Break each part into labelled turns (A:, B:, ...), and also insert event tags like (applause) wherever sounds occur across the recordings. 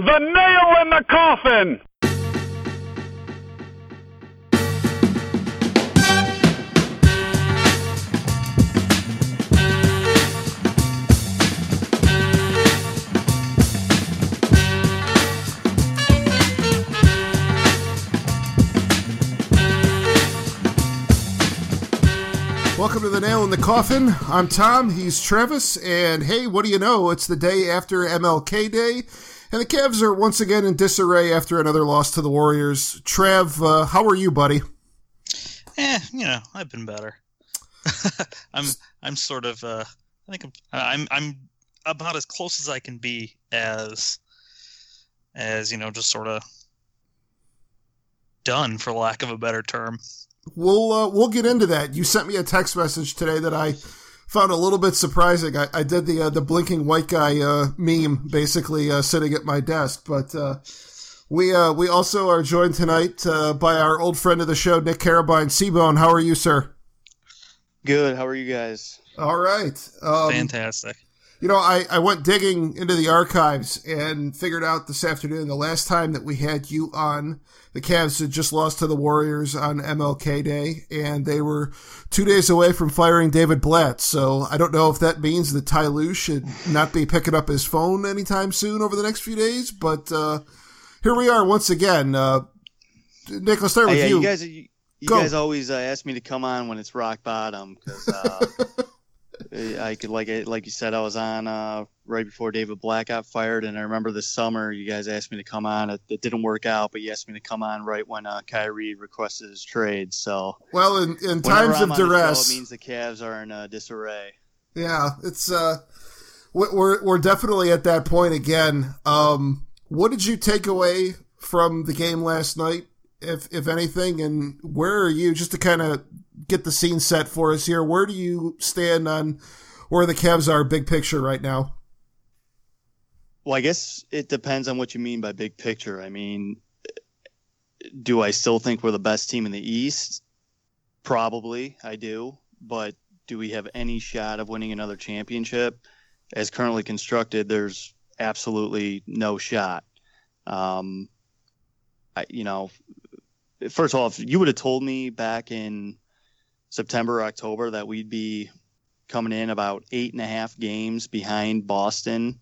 A: The nail in the coffin!
B: Welcome to the Nail in the Coffin. I'm Tom. He's Travis. And hey, what do you know? It's the day after MLK Day. And the Cavs are once again in disarray after another loss to the Warriors. Trav, uh, how are you, buddy?
C: Eh, you know, I've been better. (laughs) I'm I'm sort of uh, I think I'm, I'm I'm about as close as I can be as as you know, just sort of done for lack of a better term
B: we'll uh, we'll get into that. You sent me a text message today that I found a little bit surprising. I, I did the uh, the blinking white guy uh, meme, basically uh, sitting at my desk. But uh, we uh, we also are joined tonight by our old friend of the show, Nick Carrabine. Seabone, how are you, sir?
D: Good. How are you guys?
B: All right. Um,
C: Fantastic.
B: You know, I, I went digging into the archives and figured out this afternoon the last time that we had you on the Cavs had just lost to the Warriors on MLK Day, and they were two days away from firing David Blatt. So I don't know if that means that Ty Lue should not be picking up his phone anytime soon over the next few days. But uh, here we are once again. Uh, Nick, let's start with
D: yeah,
B: you.
D: You guys, you, you guys always uh, ask me to come on when it's rock bottom because uh, (laughs) I could like like you said, I was on uh, right before David Blatt got fired, and I remember this summer you guys asked me to come on. It, it didn't work out, but you asked me to come on right when uh, Kyrie requested his trade. So
B: well, in, in times of duress,
D: show, it means the Cavs are in uh, disarray.
B: Yeah, it's uh, we're we're definitely at that point again. Um, what did you take away from the game last night, if if anything, and where are you just to kind of get the scene set for us here. Where do you stand on where the Cavs are big picture right now?
D: Well, I guess it depends on what you mean by big picture. I mean, do I still think we're the best team in the East? Probably, I do. But do we have any shot of winning another championship? As currently constructed, there's absolutely no shot. Um, I, you know, first of all, if you would have told me back in September, October that we'd be coming in about eight and a half games behind Boston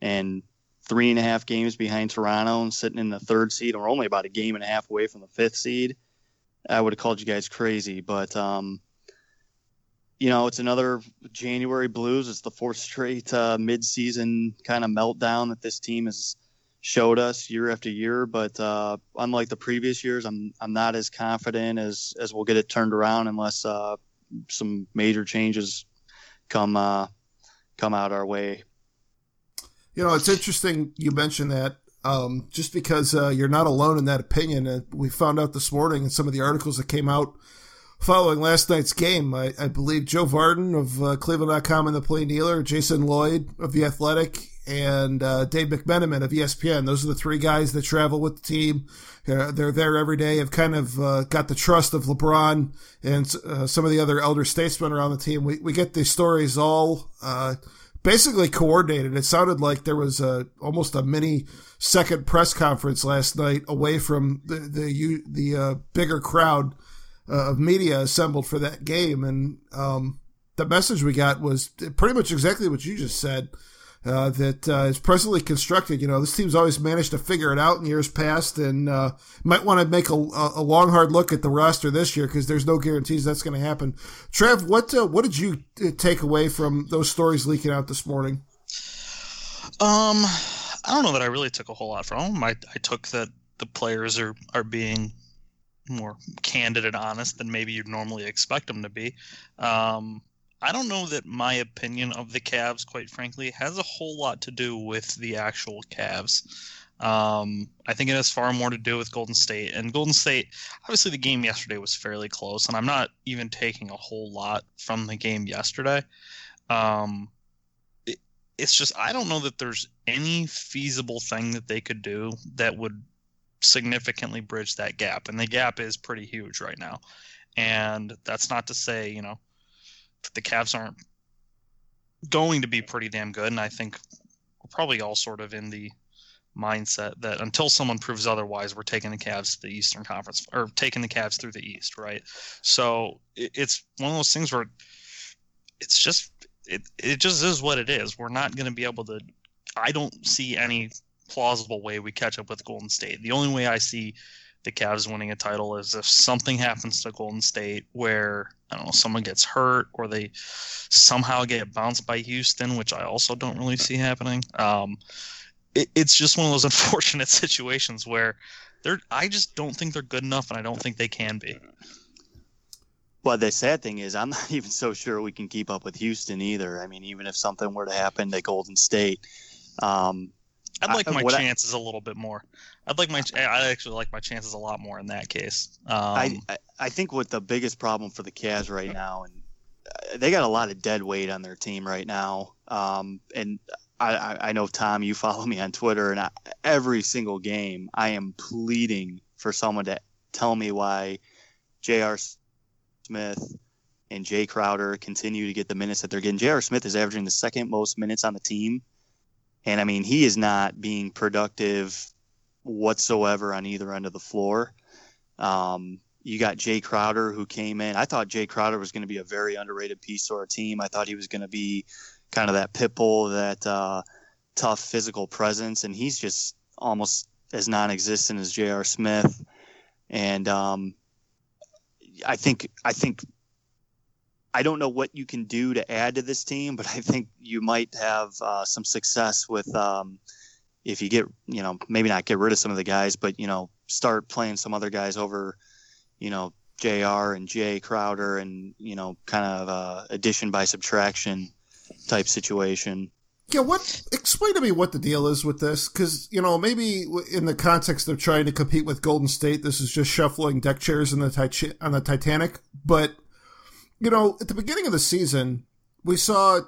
D: and three and a half games behind Toronto and sitting in the third seed. or only about a game and a half away from the fifth seed. I would have called you guys crazy, but um, you know, it's another January blues. It's the fourth straight uh, mid-season kind of meltdown that this team has showed us year after year. But uh, unlike the previous years, I'm I'm not as confident as as we'll get it turned around unless uh, some major changes come uh, come out our way.
B: You know, it's interesting you mentioned that. Um, just because uh, you're not alone in that opinion, and we found out this morning in some of the articles that came out following last night's game. I, I believe Joe Vardon of uh, Cleveland.com and the Plain Dealer, Jason Lloyd of The Athletic, and uh, Dave McMenamin of ESPN. Those are the three guys that travel with the team. They're there every day. Have kind of uh, got the trust of LeBron and uh, some of the other elder statesmen around the team. We we get these stories all uh, basically coordinated. It sounded like there was a almost a mini second press conference last night away from the the the uh, bigger crowd of media assembled for that game, and um, the message we got was pretty much exactly what you just said uh, that uh, is presently constructed. You know, this team's always managed to figure it out in years past, and uh, might want to make a, a, long, hard look at the roster this year because there's no guarantees that's going to happen. Trev, what uh, what did you uh, take away from those stories leaking out this morning?
C: Um, I don't know that I really took a whole lot from them. I, I took that the players are are being more candid and honest than maybe you'd normally expect them to be. Um, I don't know that my opinion of the Cavs, quite frankly, has a whole lot to do with the actual Cavs. Um, I think it has far more to do with Golden State. And Golden State, obviously, the game yesterday was fairly close, and I'm not even taking a whole lot from the game yesterday. Um, it, it's just, I don't know that there's any feasible thing that they could do that would significantly bridge that gap. And the gap is pretty huge right now. And that's not to say, you know, the Cavs aren't going to be pretty damn good, and I think we're probably all sort of in the mindset that until someone proves otherwise, we're taking the Cavs to the Eastern Conference or taking the Cavs through the East, right? So it's one of those things where it's just it it just is what it is. We're not going to be able to. I don't see any plausible way we catch up with Golden State. The only way I see the Cavs winning a title is if something happens to Golden State where I don't know someone gets hurt or they somehow get bounced by Houston, which I also don't really see happening. Um, it, it's just one of those (laughs) unfortunate situations where they're. I just don't think they're good enough, and I don't think they can be.
D: Well, the sad thing is, I'm (laughs) not even so sure we can keep up with Houston either. I mean, even if something were to happen to Golden State, um,
C: I'd like
D: I-
C: my chances a little bit more. I'd like my. I actually like my chances a lot more in that case. Um,
D: I, I think what the biggest problem for the Cavs right now, and uh, they got a lot of dead weight on their team right now. Um, and I, I I know Tom, you follow me on Twitter, and I, every single game, I am pleading for someone to tell me why J.R. Smith and Jay Crowder continue to get the minutes that they're getting. J.R. Smith is averaging the second most minutes on the team, and I mean he is not being productive whatsoever on either end of the floor. Um, you got Jay Crowder who came in. I thought Jay Crowder was going to be a very underrated piece to our team. I thought he was going to be kind of that pit bull, that uh, tough physical presence, and he's just almost as non-existent as J.R. Smith. And um, I think I think I don't know what you can do to add to this team, but I think you might have uh, some success with um, if you get you know maybe not get rid of some of the guys, but you know start playing some other guys over, you know Jr. and Jay Crowder, and you know kind of uh, addition by subtraction type situation.
B: Yeah, what? Explain to me what the deal is with this, because you know maybe in the context of trying to compete with Golden State, this is just shuffling deck chairs in the tit- on the Titanic. But you know, at the beginning of the season, we saw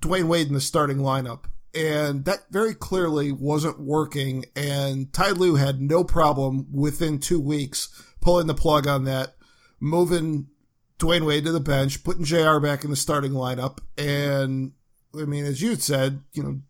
B: Dwyane Wade in the starting lineup, and that very clearly wasn't working. And Ty Lue had no problem within two weeks pulling the plug on that, moving Dwyane Wade to the bench, putting Jr. back in the starting lineup, and I mean, as you said, you know,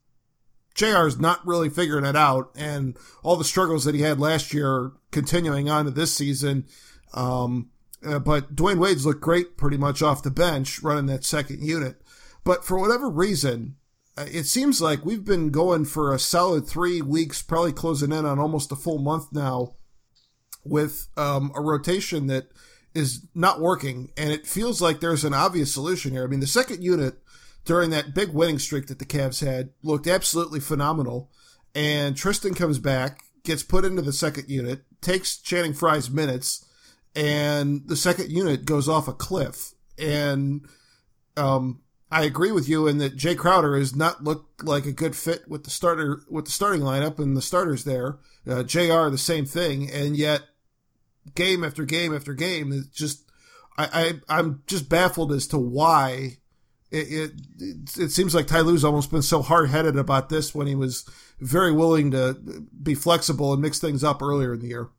B: JR is not really figuring it out, and all the struggles that he had last year continuing on to this season. Um, uh, but Dwyane Wade's looked great pretty much off the bench running that second unit. But for whatever reason, it seems like we've been going for a solid three weeks, probably closing in on almost a full month now with um, a rotation that is not working. And it feels like there's an obvious solution here. I mean, the second unit during that big winning streak that the Cavs had looked absolutely phenomenal. And Tristan comes back, gets put into the second unit, takes Channing Frye's minutes, and the second unit goes off a cliff. And um, I agree with you in that Jay Crowder has not looked like a good fit with the starter with the starting lineup and the starters there. Uh, Jr. the same thing, and yet game after game after game, it's just I, I I'm just baffled as to why it, it, it, it seems like Ty Lue's almost been so hard headed about this when he was very willing to be flexible and mix things up earlier in the year.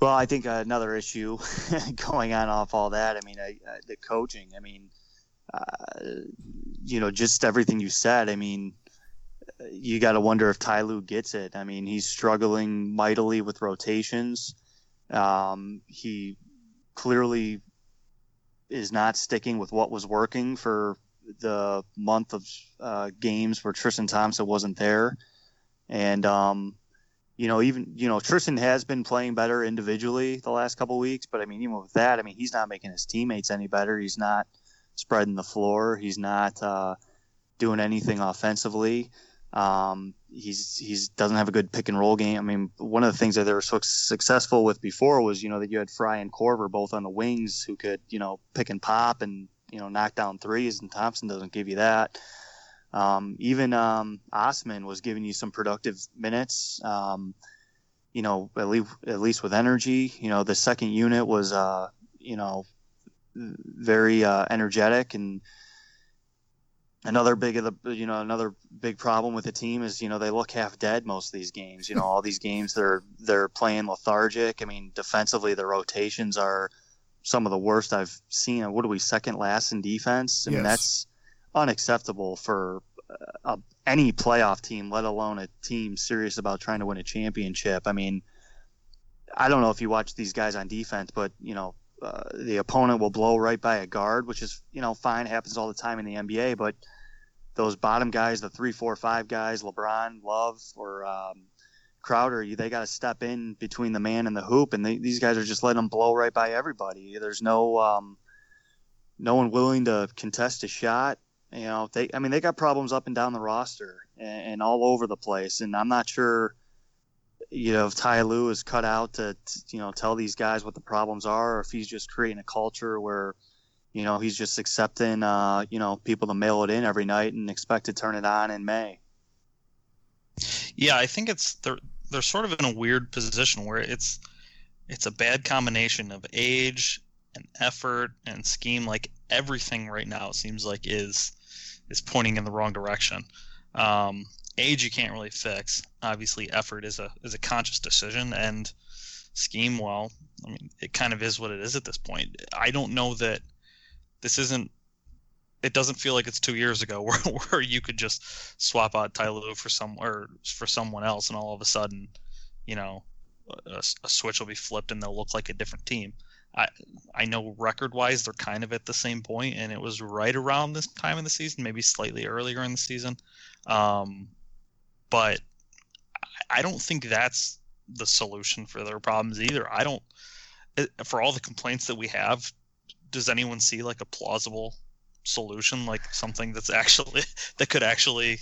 D: Well, I think another issue (laughs) going on off all that. I mean, I, I, the coaching. I mean, uh, you know, just everything you said. I mean, you got to wonder if Ty Lue gets it. I mean, he's struggling mightily with rotations. Um, he clearly is not sticking with what was working for the month of uh, games where Tristan Thompson wasn't there, and um, you know, even you know, Tristan has been playing better individually the last couple weeks, but I mean, even with that, I mean, he's not making his teammates any better. He's not spreading the floor. He's not uh, doing anything offensively. Um, he's he's doesn't have a good pick and roll game. I mean, one of the things that they were so successful with before was you know that you had Frye and Korver both on the wings who could you know pick and pop and you know knock down threes, and Thompson doesn't give you that. Um, even um, Osman was giving you some productive minutes. Um, you know, at least at least with energy. You know, the second unit was uh, you know very uh, energetic and another big of the you know another big problem with the team is you know they look half dead most of these games you know all these games they're they're playing lethargic i mean defensively the rotations are some of the worst i've seen what are we second last in defense i mean
B: Yes.
D: that's unacceptable for a, any playoff team, let alone a team serious about trying to win a championship. I mean, I don't know if you watch these guys on defense, but you know, uh, the opponent will blow right by a guard, which is you know fine, happens all the time in the NBA. But those bottom guys, the three, four, five guys, LeBron, Love, or um, Crowder, they got to step in between the man and the hoop, and they, these guys are just letting them blow right by everybody. There's no um, no one willing to contest a shot. You know, they I mean they got problems up and down the roster and, and all over the place, and I'm not sure. You know, if Ty Lue is cut out to, to, you know, tell these guys what the problems are, or if he's just creating a culture where, you know, he's just accepting, uh, you know, people to mail it in every night and expect to turn it on in May.
C: Yeah, I think it's they're they're sort of in a weird position where it's it's a bad combination of age and effort and scheme. Like everything right now seems like is is pointing in the wrong direction. Um, age you can't really fix. Obviously, effort is a is a conscious decision, and scheme, well, I mean, it kind of is what it is at this point. I don't know that this isn't. It doesn't feel like it's two years ago (laughs) where, where you could just swap out Ty Lue for some or for someone else, and all of a sudden, you know, a, a switch will be flipped and they'll look like a different team. I I know record wise they're kind of at the same point, and it was right around this time in the season, maybe slightly earlier in the season. Um, but I don't think that's the solution for their problems either. I don't. For all the complaints that we have, does anyone see like a plausible solution, like something that's actually (laughs) that could actually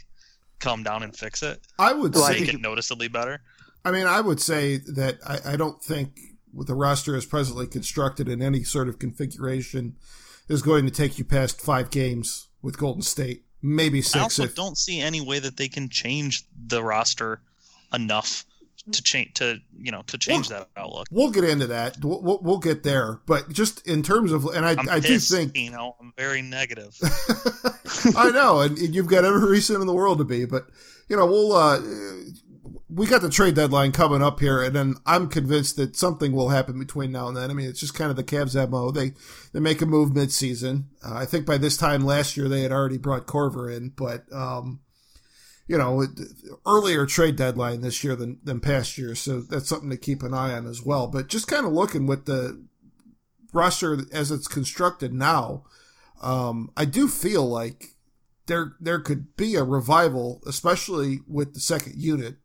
C: come down and fix it?
B: I would
C: well, make it noticeably better.
B: I mean, I would say that I, I don't think the roster as presently constructed in any sort of configuration is going to take you past five games with Golden State, maybe six.
C: I also
B: if,
C: don't see any way that they can change the roster enough to change to you know to change
B: We'll-
C: that outlook.
B: We'll get into that. We'll, we'll, get there. But just in terms of, and I,
C: I'm
B: I do think
C: you know I'm very negative. (laughs)
B: I know, and you've got every reason in the world to be, but you know, we'll uh we got the trade deadline coming up here, and then I'm convinced that something will happen between now and then. I mean, it's just kind of the Cavs mo. They they make a move midseason. Uh, I think by this time last year they had already brought Korver in, but um, you know, earlier trade deadline this year than than past years, so that's something to keep an eye on as well. But just kind of looking with the roster as it's constructed now, um, I do feel like there there could be a revival, especially with the second unit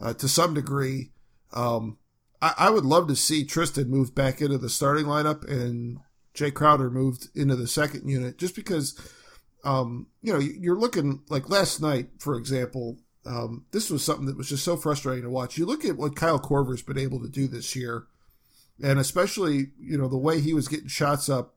B: uh, to some degree. Um, I, I would love to see Tristan move back into the starting lineup and Jay Crowder moved into the second unit, just because um, you know you're looking like last night, for example. Um, this was something that was just so frustrating to watch. You look at what Kyle Korver's been able to do this year, and especially you know the way he was getting shots up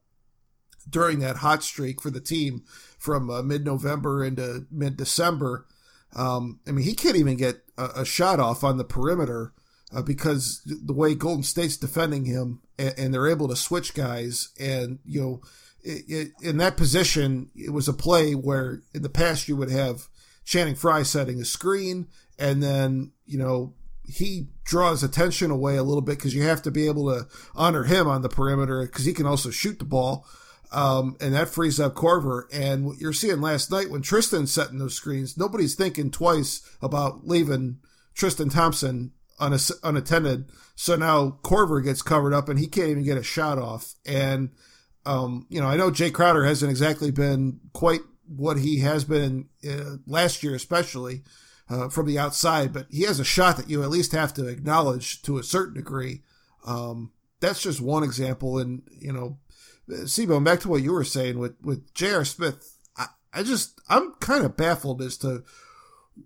B: during that hot streak for the team from uh, mid-November into mid-December. Um, I mean, he can't even get a, a shot off on the perimeter uh, because the way Golden State's defending him, and, and they're able to switch guys, and you know, it, it, in that position, it was a play where in the past you would have Channing Frye setting a screen, and then you know he draws attention away a little bit because you have to be able to honor him on the perimeter because he can also shoot the ball. Um, and that frees up Korver. And what you're seeing last night when Tristan's setting those screens, nobody's thinking twice about leaving Tristan Thompson unattended. So now Korver gets covered up and he can't even get a shot off. And, um, you know, I know Jay Crowder hasn't exactly been quite what he has been uh, last year, especially uh, from the outside, but he has a shot that you at least have to acknowledge to a certain degree. Um, that's just one example. And, you know, Sebo, back to what you were saying with, with J.R. Smith, I, I just, I'm kind of baffled as to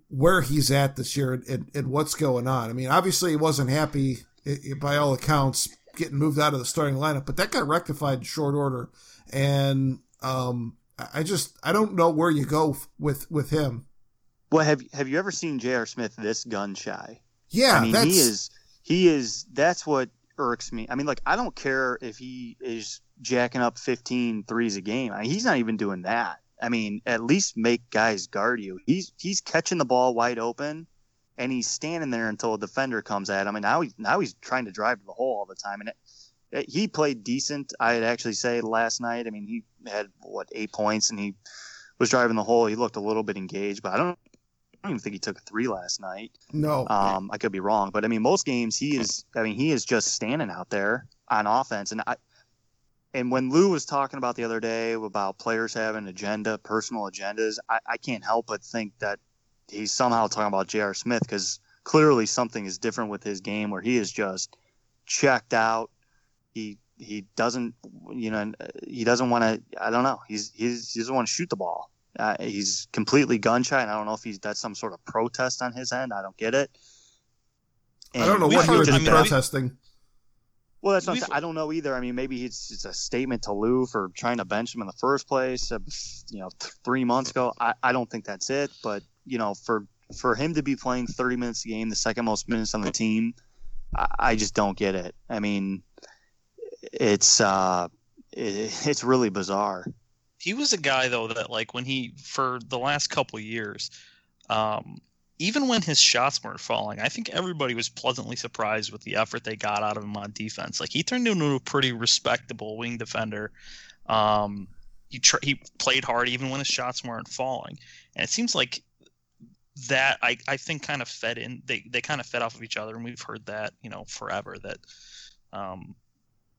B: where he's at this year and, and, and what's going on. I mean, obviously he wasn't happy i i by all accounts getting moved out of the starting lineup, but that got rectified in short order. And, um, I- just, I don't know where you go f- with, with him.
D: Well, have have you ever seen J.R. Smith this gun shy?
B: Yeah,
D: I mean,
B: that's,
D: he is he is that's what irks me. I mean, like I don't care if he is jacking up 15 threes a game. I mean, he's not even doing that. I mean, at least make guys guard you. He's he's catching the ball wide open and he's standing there until a defender comes at him and now he now he's trying to drive to the hole all the time and it, it, he played decent. I'd actually say last night. I mean, he had what 8 points and he was driving the hole. He looked a little bit engaged, but I don't. I don't even think he took a three last night.
B: No,
D: um, I could be wrong, but I mean, most games he is. I mean, he is just standing out there on offense, and I. And when Lue was talking about the other day about players having agenda, personal agendas, I, I can't help but think that he's somehow talking about J.R. Smith because clearly something is different with his game where he is just checked out. He he doesn't you know he doesn't want to. I don't know. He's he's he doesn't want to shoot the ball. Uh, he's completely gun shy, and I don't know if he's that's some sort of protest on his end. I don't get it.
B: And I don't know what he would be protesting.
D: Well, that's not. I don't know either. I mean, maybe it's, it's a statement to Lue for trying to bench him in the first place. Uh, you know, th- three months ago. I, I don't think that's it. But you know, for for him to be playing 30 minutes a game, the second most minutes on the team, I, I just don't get it. I mean, it's uh, it, it's really bizarre.
C: He was a guy though that like when he for the last couple years, um, even when his shots weren't falling, I think everybody was pleasantly surprised with the effort they got out of him on defense. Like he turned into a pretty respectable wing defender. Um, he tr- he played hard even when his shots weren't falling, and it seems like that I, I think kind of fed in they, they kind of fed off of each other and we've heard that you know forever that um,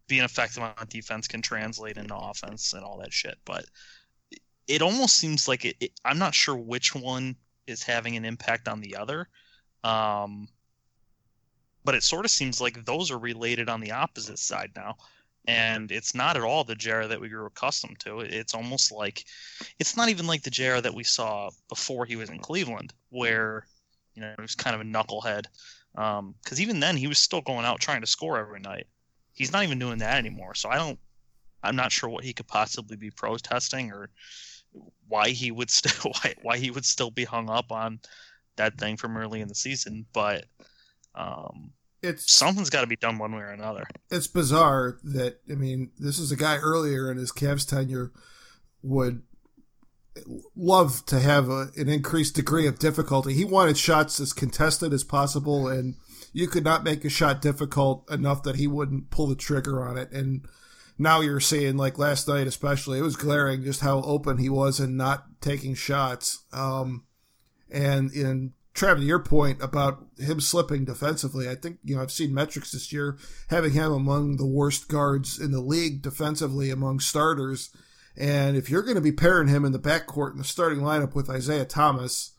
C: being effective on defense can translate into offense and all that shit but it almost seems like it, it i'm not sure which one is having an impact on the other um, but it sort of seems like those are related on the opposite side now and it's not at all the J.R. that we grew accustomed to. It's almost like it's not even like the J.R. that we saw before he was in Cleveland, where you know he was kind of a knucklehead. Because um, even then, he was still going out trying to score every night. He's not even doing that anymore. So I don't. I'm not sure what he could possibly be protesting or why he would still (laughs) why, why he would still be hung up on that thing from early in the season. But um, it's something's got to be done one way or another.
B: It's bizarre that I mean, this is a guy earlier in his Cavs tenure would love to have a, an increased degree of difficulty. He wanted shots as contested as possible, and you could not make a shot difficult enough that he wouldn't pull the trigger on it. And now you're seeing, like last night especially, it was glaring just how open he was and not taking shots. Um, and in Trav, your point about him slipping defensively, I think, you know, I've seen metrics this year having him among the worst guards in the league defensively among starters. And if you're going to be pairing him in the backcourt in the starting lineup with Isaiah Thomas,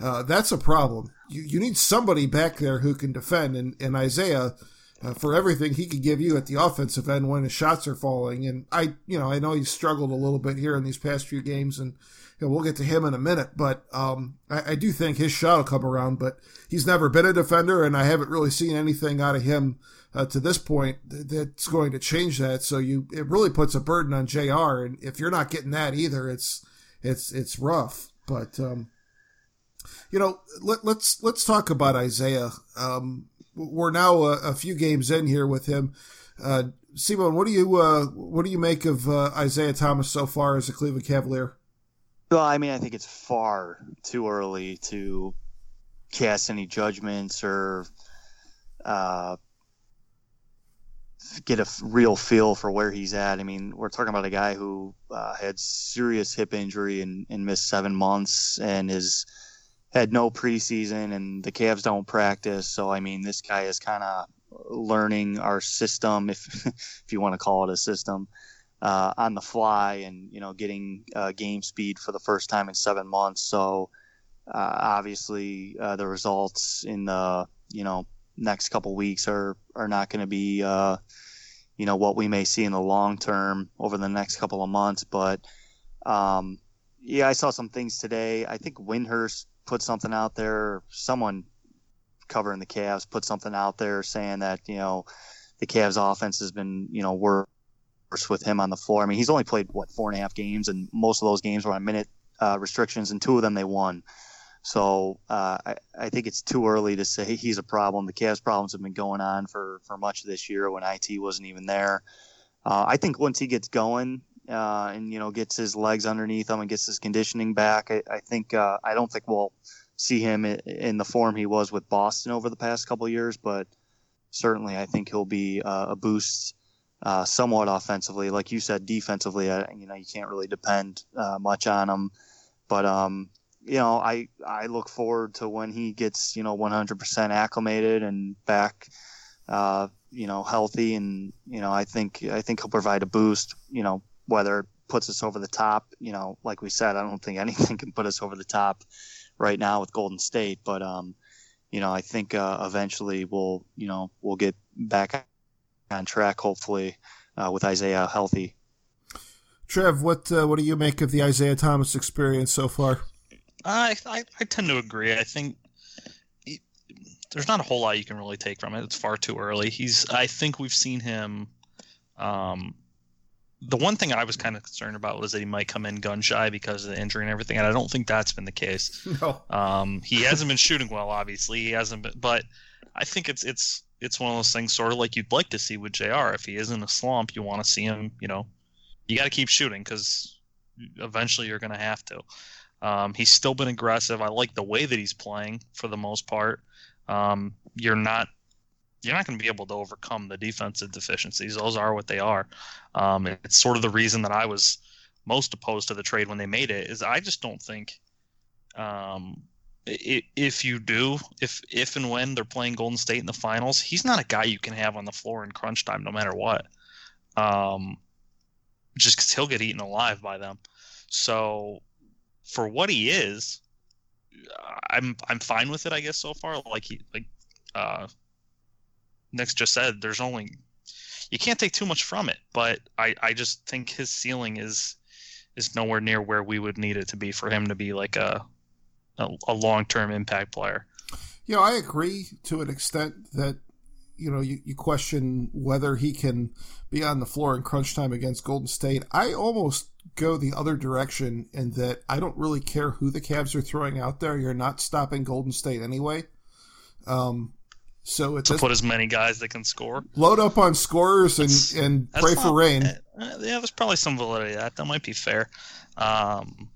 B: uh, that's a problem. You, you need somebody back there who can defend. And, and Isaiah, uh, for everything he could give you at the offensive end when his shots are falling. And I, you know, I know he's struggled a little bit here in these past few games and you know, we'll get to him in a minute, but um, I, I, do think his shot will come around. But he's never been a defender, and I haven't really seen anything out of him uh, to this point that's going to change that. So you, it really puts a burden on Jr. And if you're not getting that either, it's it's it's rough. But um, you know, let, us let's, let's talk about Isaiah. Um, we're now a, a, few games in here with him. Uh, Simon, what do you uh, what do you make of uh, Isaiah Thomas so far as a Cleveland Cavalier?
D: Well, I mean, I think it's far too early to cast any judgments or uh, get a real feel for where he's at. I mean, we're talking about a guy who uh, had serious hip injury and, and missed seven months and has had no preseason, and the Cavs don't practice. So, I mean, this guy is kind of learning our system, if (laughs) if you want to call it a system uh, on the fly and you know getting uh, game speed for the first time in seven months. So uh, obviously uh, the results in the you know next couple weeks are are not going to be uh, you know what we may see in the long term over the next couple of months. But um, yeah, I saw some things today. I think Windhorst put something out there. Someone covering the Cavs put something out there saying that you know the Cavs offense has been you know worse with him on the floor. I mean, he's only played what four and a half games, and most of those games were on minute uh, restrictions, and two of them they won. So uh, I, I think it's too early to say he's a problem. The Cavs problems have been going on for, for much of this year when IT wasn't even there. Uh, I think once he gets going uh, and you know gets his legs underneath him and gets his conditioning back, I, I think uh, I don't think we'll see him in the form he was with Boston over the past couple years, but certainly I think he'll be uh, a boost uh, somewhat offensively. Like you said, defensively, uh, you know, you can't really depend uh, much on him. But um, you know, I I look forward to when he gets you know 100% acclimated and back, uh, you know, healthy, and you know, I think I think he'll provide a boost. You know, whether it puts us over the top, you know, like we said, I don't think anything (laughs) can put us over the top right now with Golden State, but um, you know, I think uh, eventually we'll you know we'll get back on track, hopefully, uh, with Isaiah healthy.
B: Trev, what uh, what do you make of the Isaiah Thomas experience so far?
C: I, I, I tend to agree. I think he, there's not a whole lot you can really take from it. It's far too early. He's I think we've seen him. Um, the one thing I was kind of concerned about was that he might come in gun shy because of the injury and everything, and I don't think that's been the case. (laughs)
B: No.
C: Um, he (laughs) hasn't been shooting well, obviously. He hasn't been, but I think it's it's it's one of those things, sort of like you'd like to see with Jr. If he is in a slump, you want to see him. You know, you got to keep shooting because eventually you're going to have to. Um, he's still been aggressive. I like the way that he's playing for the most part. Um, you're not you're not going to be able to overcome the defensive deficiencies. Those are what they are. Um, it's sort of the reason that I was most opposed to the trade when they made it. Is I just don't think um, if you do, if if and when they're playing Golden State in the finals, he's not a guy you can have on the floor in crunch time, no matter what. Um, just because he'll get eaten alive by them. So for what he is, I'm I'm fine with it. I guess so far. Like he like uh, Nick's just said, there's only you can't take too much from it. But I I just think his ceiling is is nowhere near where we would need it to be for him to be like a a, a long term impact player.
B: You know, I agree to an extent that you know you, you question whether he can be on the floor in crunch time against Golden State. I almost go the other direction in that I don't really care who the Cavs are throwing out there. You're not stopping Golden State anyway. Um, so
C: to put as many guys that can score,
B: load up on scorers and and pray for rain. Uh,
C: yeah, there's probably some validity to that. That might be fair. Um,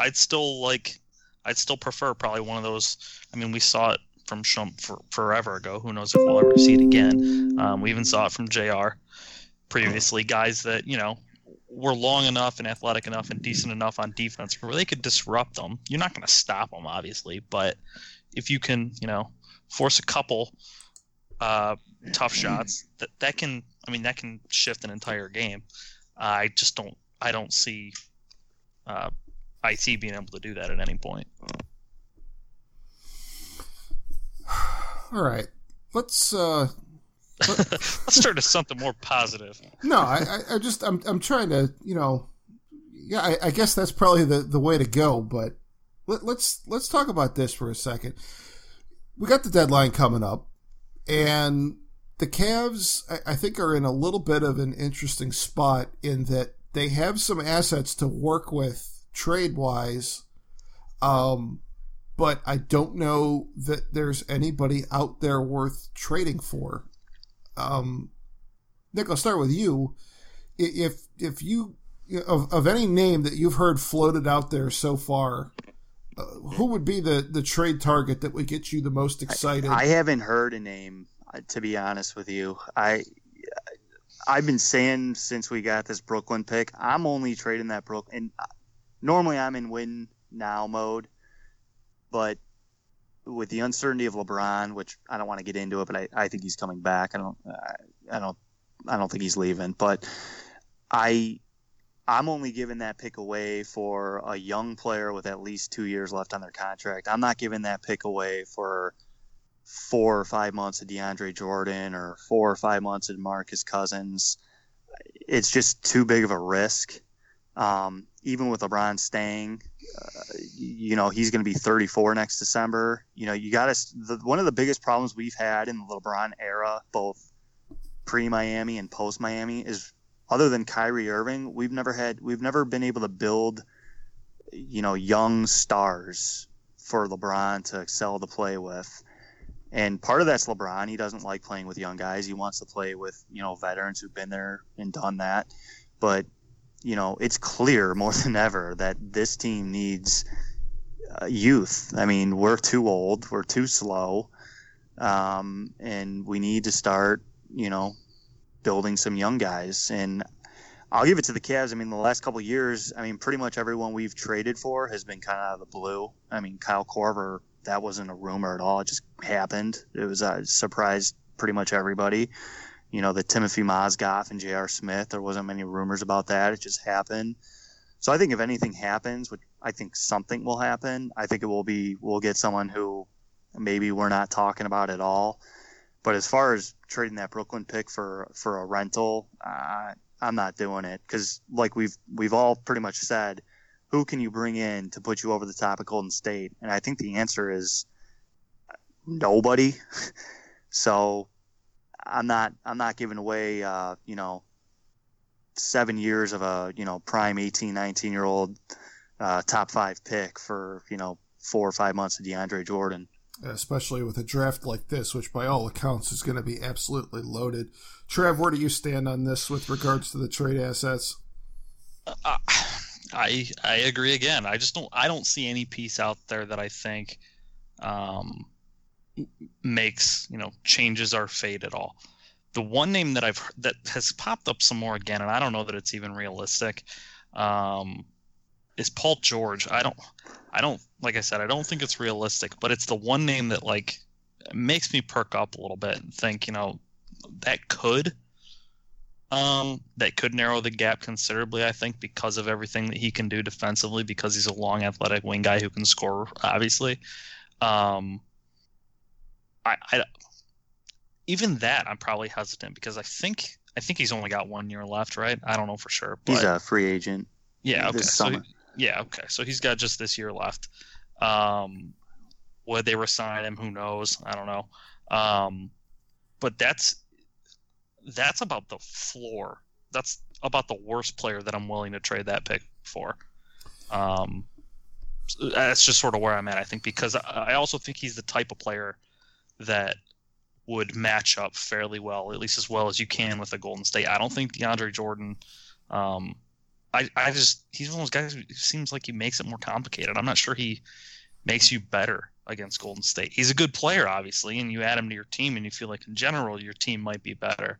C: I'd still like, I'd still prefer probably one of those. I mean, we saw it from Shump for, forever ago. Who knows if we'll ever see it again? Um, we even saw it from Jr. previously. Guys that you know were long enough and athletic enough and decent enough on defense where they could disrupt them. You're not going to stop them, obviously, but if you can, you know, force a couple uh, tough shots, that that can, I mean, that can shift an entire game. I just don't, I don't see uh, IT being able to do that at any point. (sighs)
B: All right, let's uh, (laughs)
C: Let's turn to something more positive.
B: No, I, I just I'm I'm trying to you know, yeah, I, I guess that's probably the, the way to go. But let, let's let's talk about this for a second. We got the deadline coming up, and the Cavs I, I think are in a little bit of an interesting spot in that they have some assets to work with trade wise. Um, but I don't know that there's anybody out there worth trading for. Um, Nick, I'll start with you. If if you of of any name that you've heard floated out there so far, uh, who would be the the trade target that would get you the most excited?
D: I, I haven't heard a name, uh, to be honest with you. I I've been saying since we got this Brooklyn pick, I'm only trading that Brooklyn. And normally I'm in win now mode, but with the uncertainty of LeBron, which I don't want to get into it, but I, I think he's coming back. I don't, I, I don't, I don't think he's leaving. But I, I'm only giving that pick away for a young player with at least two years left on their contract. I'm not giving that pick away for four or five months of DeAndre Jordan or four or five months of Marcus Cousins. It's just too big of a risk. Um, even with LeBron staying, uh, you know he's going to be 34 next December. You know you got to. One of the biggest problems we've had in the LeBron era, both pre Miami and post Miami, is other than Kyrie Irving, we've never had we've never been able to build, you know, young stars for LeBron to excel to play with. And part of that's LeBron. He doesn't like playing with young guys. He wants to play with, you know, veterans who've been there and done that. But you know, it's clear (laughs) more than ever that this team needs uh, youth. I mean, we're too old, we're too slow, um, and we need to start, you know, building some young guys. And I'll give it to the Cavs. I mean, the last couple years, I mean, pretty much everyone we've traded for has been kind of out of the blue. I mean, Kyle Korver, that wasn't a rumor at all. It just happened. It was uh, a surprise pretty much everybody. You know, the Timothy Mozgov and J.R. Smith, there wasn't many rumors about that. It just happened. So I think if anything happens, which I think something will happen, I think it will be we'll get someone who maybe we're not talking about at all. But as far as trading that Brooklyn pick for for a rental, uh, I'm not doing it because, like we've we've all pretty much said, who can you bring in to put you over the top of Golden State? And I think the answer is nobody. (laughs) so I'm not I'm not giving away uh, you know seven years of a you know prime 18 19 year old uh, top five pick for you know four or five months of DeAndre Jordan
B: especially with a draft like this, which by all accounts is going to be absolutely loaded. Trev, where do you stand on this with regards to the trade assets?
C: Uh, I I agree again. I just don't I don't see any piece out there that I think um, makes you know changes our fate at all. The one name that I've that has popped up some more again, and I don't know that it's even realistic, um, is Paul George. I don't I don't like I said, I don't think it's realistic, but it's the one name that like makes me perk up a little bit and think, you know, that could um that could narrow the gap considerably, I think, because of everything that he can do defensively, because he's a long athletic wing guy who can score, obviously. Um I, I even that I'm probably hesitant because I think I think he's only got one year left, right? I don't know for sure.
D: But, he's a free agent.
C: Yeah, okay. So yeah, okay. So he's got just this year left. Um, would they resign him? Who knows? I don't know. Um, but that's that's about the floor. That's about the worst player that I'm willing to trade that pick for. Um, that's just sort of where I'm at. I think because I also think he's the type of player that would match up fairly well, at least as well as you can with the Golden State. I don't think DeAndre Jordan um, I, I just he's one of those guys who seems like he makes it more complicated. I'm not sure he makes you better against Golden State. He's a good player, obviously, and you add him to your team, and you feel like in general your team might be better.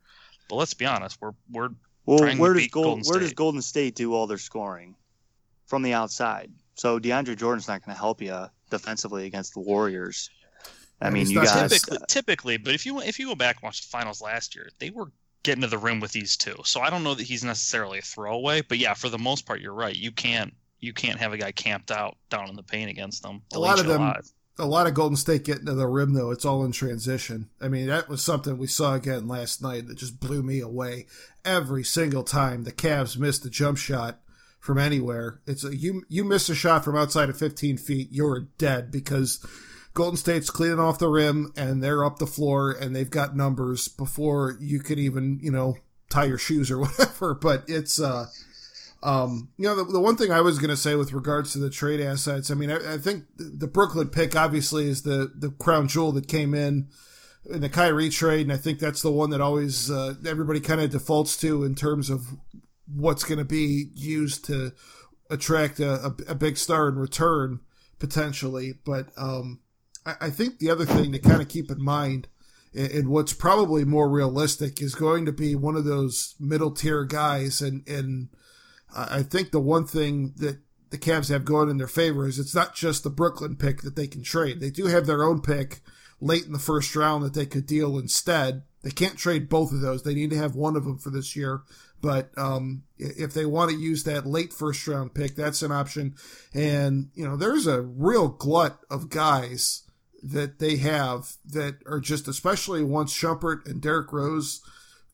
C: But let's be honest, we're we're
D: well. Where does Gold, where does Golden State do all their scoring from the outside? So DeAndre Jordan's not going to help you defensively against the Warriors. I mean, you guys
C: typically, uh, typically, but if you if you go back and watch the finals last year, they were getting into the rim with these two. So I don't know that he's necessarily a throwaway, but yeah, for the most part, you're right. You can't you can't have a guy camped out down in the paint against them.
B: A lot of them, alive. a lot of Golden State getting to the rim though. It's all in transition. I mean, that was something we saw again last night that just blew me away. Every single time the Cavs missed a jump shot from anywhere, it's a, you you miss a shot from outside of 15 feet, you're dead because Golden State's cleaning off the rim and they're up the floor and they've got numbers before you could even, you know, tie your shoes or (laughs) whatever. But it's, uh, um, you know, the, the one thing I was going to say with regards to the trade assets, I mean, I, I, think the Brooklyn pick obviously is the, the crown jewel that came in in the Kyrie trade. And I think that's the one that always, uh, everybody kind of defaults to in terms of what's going to be used to attract a, a, a big star in return potentially. But, um, I think the other thing to kind of keep in mind, and what's probably more realistic, is going to be one of those middle tier guys. And, and I think the one thing that the Cavs have going in their favor is it's not just the Brooklyn pick that they can trade. They do have their own pick late in the first round that they could deal instead. They can't trade both of those. They need to have one of them for this year. But um, if they want to use that late first round pick, that's an option. And, you know, there's a real glut of guys that they have that are just, especially once Shumpert and Derrick Rose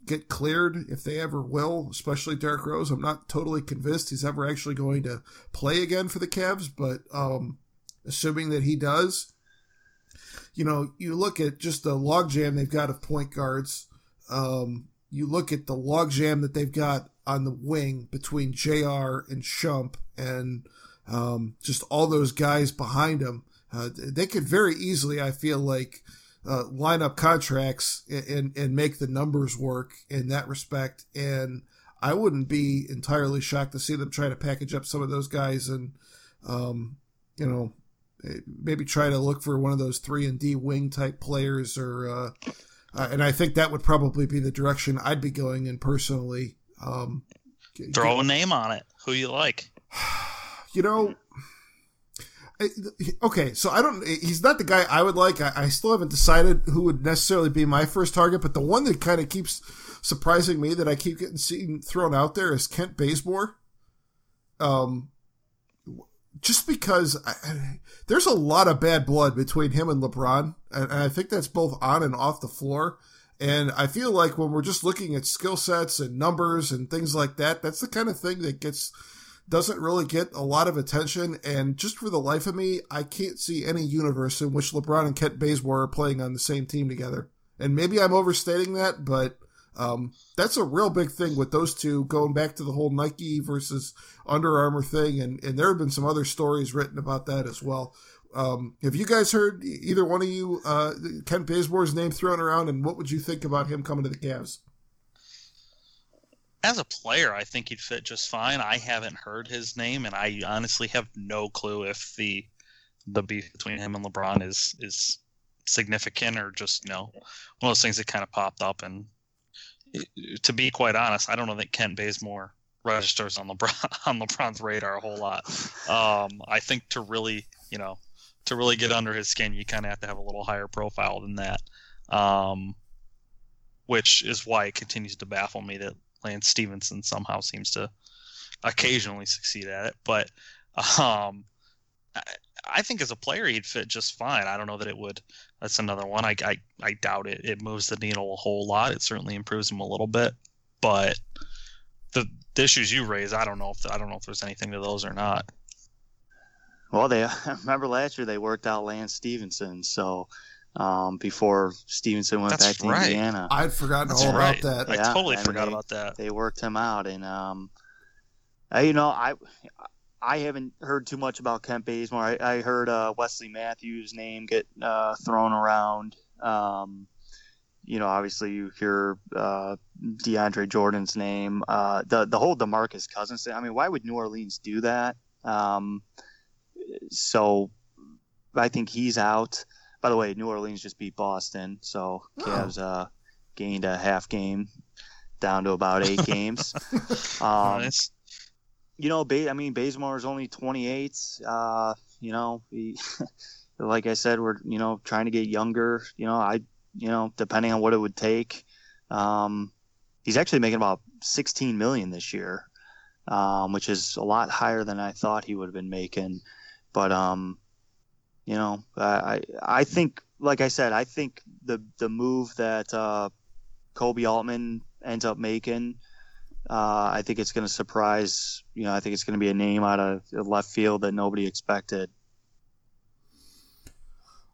B: get cleared, if they ever will, especially Derrick Rose. I'm not totally convinced he's ever actually going to play again for the Cavs, but um, assuming that he does, you know, you look at just the logjam they've got of point guards. Um, you look at the logjam that they've got on the wing between JR and Shump and um, just all those guys behind him. Uh, they could very easily, I feel like, uh, line up contracts and, and make the numbers work in that respect. And I wouldn't be entirely shocked to see them try to package up some of those guys and, um, you know, maybe try to look for one of those three and D wing type players or, uh, uh, and I think that would probably be the direction I'd be going in personally. Um,
C: Throw a name on it. Who you like? (sighs)
B: You know, okay, so I don't. He's not the guy I would like. I, I, still haven't decided who would necessarily be my first target, but the one that kind of keeps surprising me that I keep getting seen thrown out there is Kent Bazemore. Um, just because I, I, there's a lot of bad blood between him and LeBron, and, and I think that's both on and off the floor. And I feel like when we're just looking at skill sets and numbers and things like that, that's the kind of thing that gets doesn't really get a lot of attention. And just for the life of me, I can't see any universe in which LeBron and Kent Bazemore are playing on the same team together. And maybe I'm overstating that, but um, that's a real big thing with those two going back to the whole Nike versus Under Armour thing. And, and there have been some other stories written about that as well. Um, have you guys heard either one of you, uh, Kent Bazemore's name thrown around and what would you think about him coming to the Cavs?
C: As a player, I think he'd fit just fine. I haven't heard his name, and I honestly have no clue if the the beef between him and LeBron is is significant or just you know one of those things that kind of popped up. And to be quite honest, I don't know that Kent Bazemore registers on LeBron (laughs) on LeBron's radar a whole lot. Um, I think to really you know to really get under his skin, you kind of have to have a little higher profile than that. Um, which is why it continues to baffle me that Lance Stephenson somehow seems to occasionally succeed at it. But um, I, I, think as a player, he'd fit just fine. I don't know that it would. That's another one. I, I, I doubt it. It moves the needle a whole lot. It certainly improves him a little bit, but the, the issues you raise, I don't know if I don't know if there's anything to those or not.
D: Well, they (laughs) remember last year they worked out Lance Stephenson, so um, before Stephenson went
C: That's
D: back to
C: right.
D: Indiana.
B: I'd forgotten
C: That's
B: all
C: right.
B: about that.
C: I
D: Yeah,
C: totally
D: and
C: forgot
D: they-
C: about that.
D: They worked him out, and um, I, you know, I I haven't heard too much about Kent Bazemore. I, I heard uh, Wesley Matthews' name get uh, thrown around. Um, you know, obviously you hear uh, DeAndre Jordan's name. Uh, the the whole Demarcus Cousins thing. I mean, why would New Orleans do that? Um, so I think he's out. By the way, New Orleans just beat Boston, so Cavs uh, gained a half game down to about eight (laughs) games. Um,
C: nice.
D: you know, ba- I mean, Bazemore is only 28. Uh, you know, he, (laughs) like I said, we're you know trying to get younger. You know, I you know depending on what it would take. Um, he's actually making about 16 million this year, um, which is a lot higher than I thought he would have been making. But um, you know, I I think, like I said, I think the the move that uh, Koby Altman ends up making. Uh, I think it's going to surprise. You know, I think it's going to be a name out of left field that nobody expected.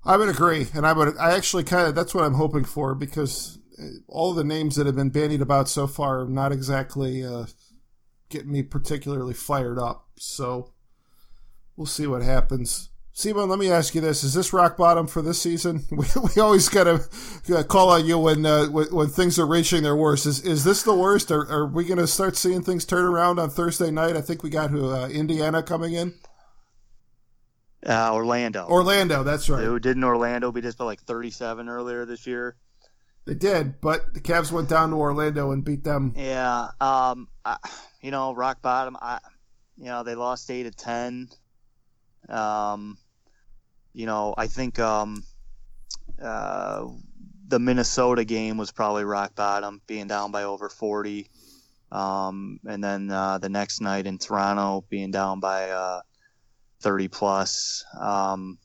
B: I would agree, and I would. I actually kind of that's what I'm hoping for because uh, all the names that have been bandied about so far are not exactly uh, getting me particularly fired up. So we'll see what happens. Simon, let me ask you this: Is this rock bottom for this season? (laughs) We, we always got to call on you when, uh, when when things are reaching their worst. Is is this the worst? Are, are we going to start seeing things turn around on Thursday night? I think we got who uh, Indiana coming in.
D: Uh, Orlando.
B: Orlando, that's right.
D: Who didn't Orlando beat us by like 37 earlier this year?
B: They did, but the Cavs went down to Orlando and beat them.
D: Yeah. Um. I, you know, rock bottom. I. You know, they lost eight to ten. Um. You know, I think um. Uh, the Minnesota game was probably rock bottom, being down by over 40. Um, and then uh, the next night in Toronto, being down by uh, 30 plus. Um,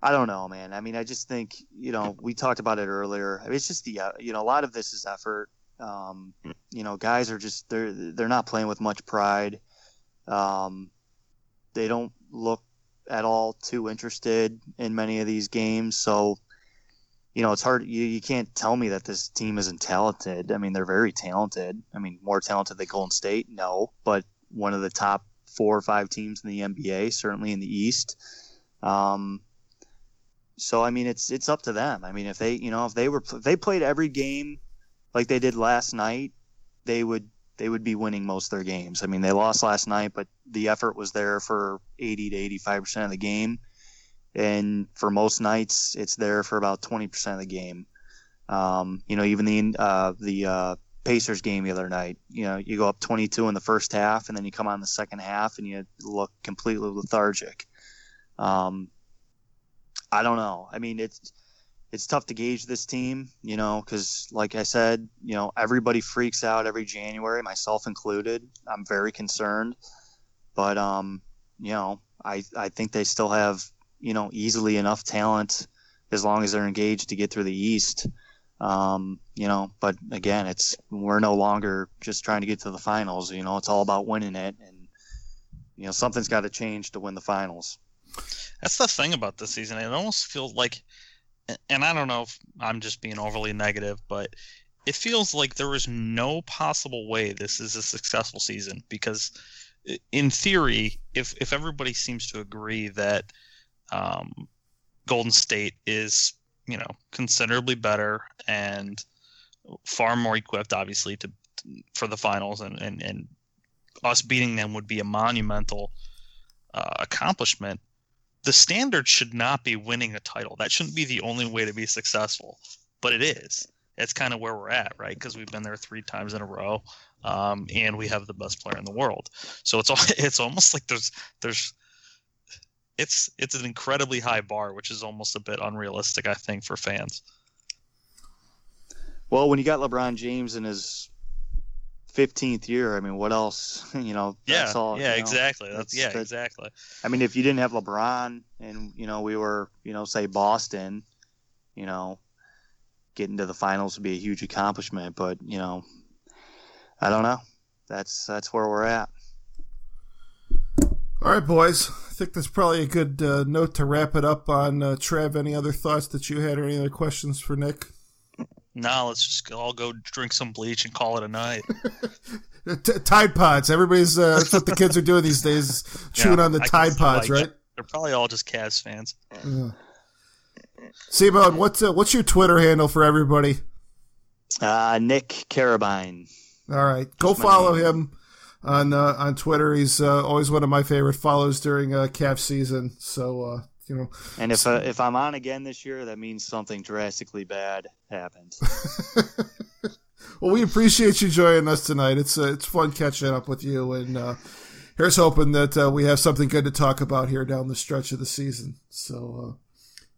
D: I don't know, man. I mean, I just think you know we talked about it earlier. I mean, it's just the uh, you know a lot of this is effort. Um, you know, guys are just they're they're not playing with much pride. Um, they don't look at all too interested in many of these games. So, you know, it's hard. You, you can't tell me that this team isn't talented. I mean, they're very talented. I mean, more talented than Golden State, no, but one of the top four or five teams in the NBA, certainly in the East. Um, so I mean, it's it's up to them. I mean, if they you know if they were if they played every game like they did last night, they would they would be winning most of their games. I mean, they lost last night, but the effort was there for 80 to 85 percent of the game, and for most nights, it's there for about 20 percent of the game. Um, you know, even the uh, the uh, Pacers game the other night. You know, you go up 22 in the first half, and then you come on the second half and you look completely lethargic. Um, I don't know. I mean, it's it's tough to gauge this team, you know, because like I said, you know, everybody freaks out every January, myself included. I'm very concerned, but um, you know, I I think they still have you know easily enough talent as long as they're engaged to get through the East. Um, you know, but again, it's we're no longer just trying to get to the finals. You know, it's all about winning it, and you know something's got to change to win the finals.
C: That's the thing about this season. It almost feels like, and I don't know if I'm just being overly negative, but it feels like there is no possible way this is a successful season because, in theory, if if everybody seems to agree that um, Golden State is you know considerably better and far more equipped, obviously, to for the finals, and and, and us beating them would be a monumental uh, accomplishment. The standard should not be winning a title. That shouldn't be the only way to be successful, but it is. It's kind of where we're at, right? Because we've been there three times in a row, um, and we have the best player in the world. So it's (laughs) it's almost like there's there's it's it's an incredibly high bar, which is almost a bit unrealistic, I think, for fans.
D: Well, when you got LeBron James in his 15th year, I mean, what else? (laughs) You know,
C: yeah,
D: all,
C: yeah,
D: you know,
C: exactly. That's, yeah, that, exactly.
D: I mean, if you didn't have LeBron, and you know, we were, you know, say Boston, you know, getting to the finals would be a huge accomplishment. But you know, I don't know. That's that's where we're at.
B: All right, boys. I think that's probably a good uh, note to wrap it up on. Uh, Trev, any other thoughts that you had or any other questions for Nick?
C: No, let's just all go drink some bleach and call it a night. (laughs)
B: T- Tide Pods. Everybody's, uh, that's what the kids are doing these days, (laughs) chewing yeah, on the I Tide Pods, like, right?
C: They're probably all just Cavs fans.
B: Yeah. Simone, what's, uh, what's your Twitter handle for everybody?
D: Uh, Nick Carrabine.
B: All right. Go follow him on uh, on Twitter. He's uh, always one of my favorite follows during uh, calf season. So uh, you know.
D: And if uh, if I'm on again this year, that means something drastically bad happened. (laughs)
B: well, we appreciate you joining us tonight. It's uh, it's fun catching up with you, and uh, here's hoping that uh, we have something good to talk about here down the stretch of the season. So. Uh,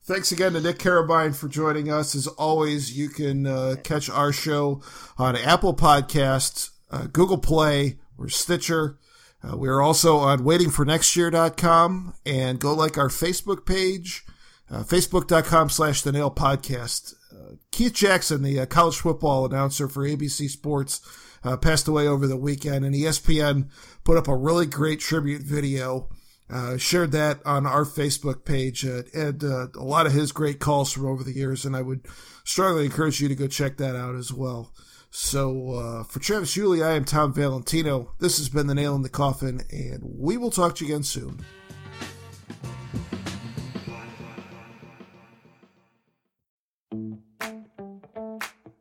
B: thanks again to Nick Carrabine for joining us. As always, you can uh, catch our show on Apple Podcasts, uh, Google Play, or Stitcher. Uh, we are also on waitingfornextyear.com and go like our Facebook page, uh, facebook.com slash the nail podcast. Uh, Keith Jackson, the uh, college football announcer for ABC Sports, uh, passed away over the weekend and ESPN put up a really great tribute video. Uh, shared that on our Facebook page and a lot of his great calls from over the years. And I would strongly encourage you to go check that out as well. So uh, for Travis Yulee, I am Tom Valentino. This has been the Nail in the Coffin, and we will talk to you again soon.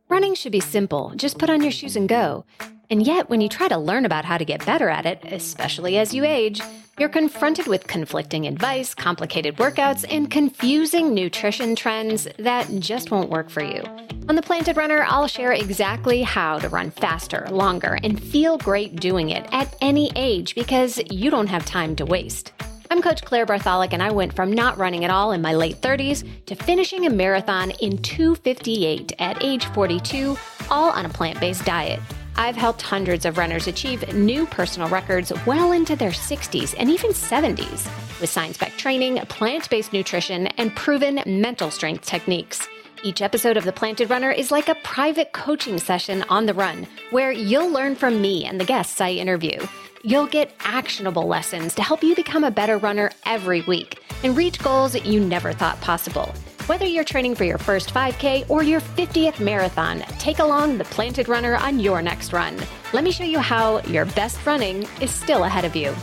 E: Running should be simple. Just put on your shoes and go. And yet, when you try to learn about how to get better at it, especially as you age, you're confronted with conflicting advice, complicated workouts, and confusing nutrition trends that just won't work for you. On The Planted Runner, I'll share exactly how to run faster, longer, and feel great doing it at any age because you don't have time to waste. I'm Coach Claire Bartholic, and I went from not running at all in my late 30s to finishing a marathon in 258 at age 42, all on a plant based diet. I've helped hundreds of runners achieve new personal records well into their 60s and even 70s with science backed training, plant based nutrition, and proven mental strength techniques. Each episode of The Planted Runner is like a private coaching session on the run where you'll learn from me and the guests I interview. You'll get actionable lessons to help you become a better runner every week and reach goals you never thought possible. Whether you're training for your first 5K or your 50th marathon, take along the Planted Runner on your next run. Let me show you how your best running is still ahead of you.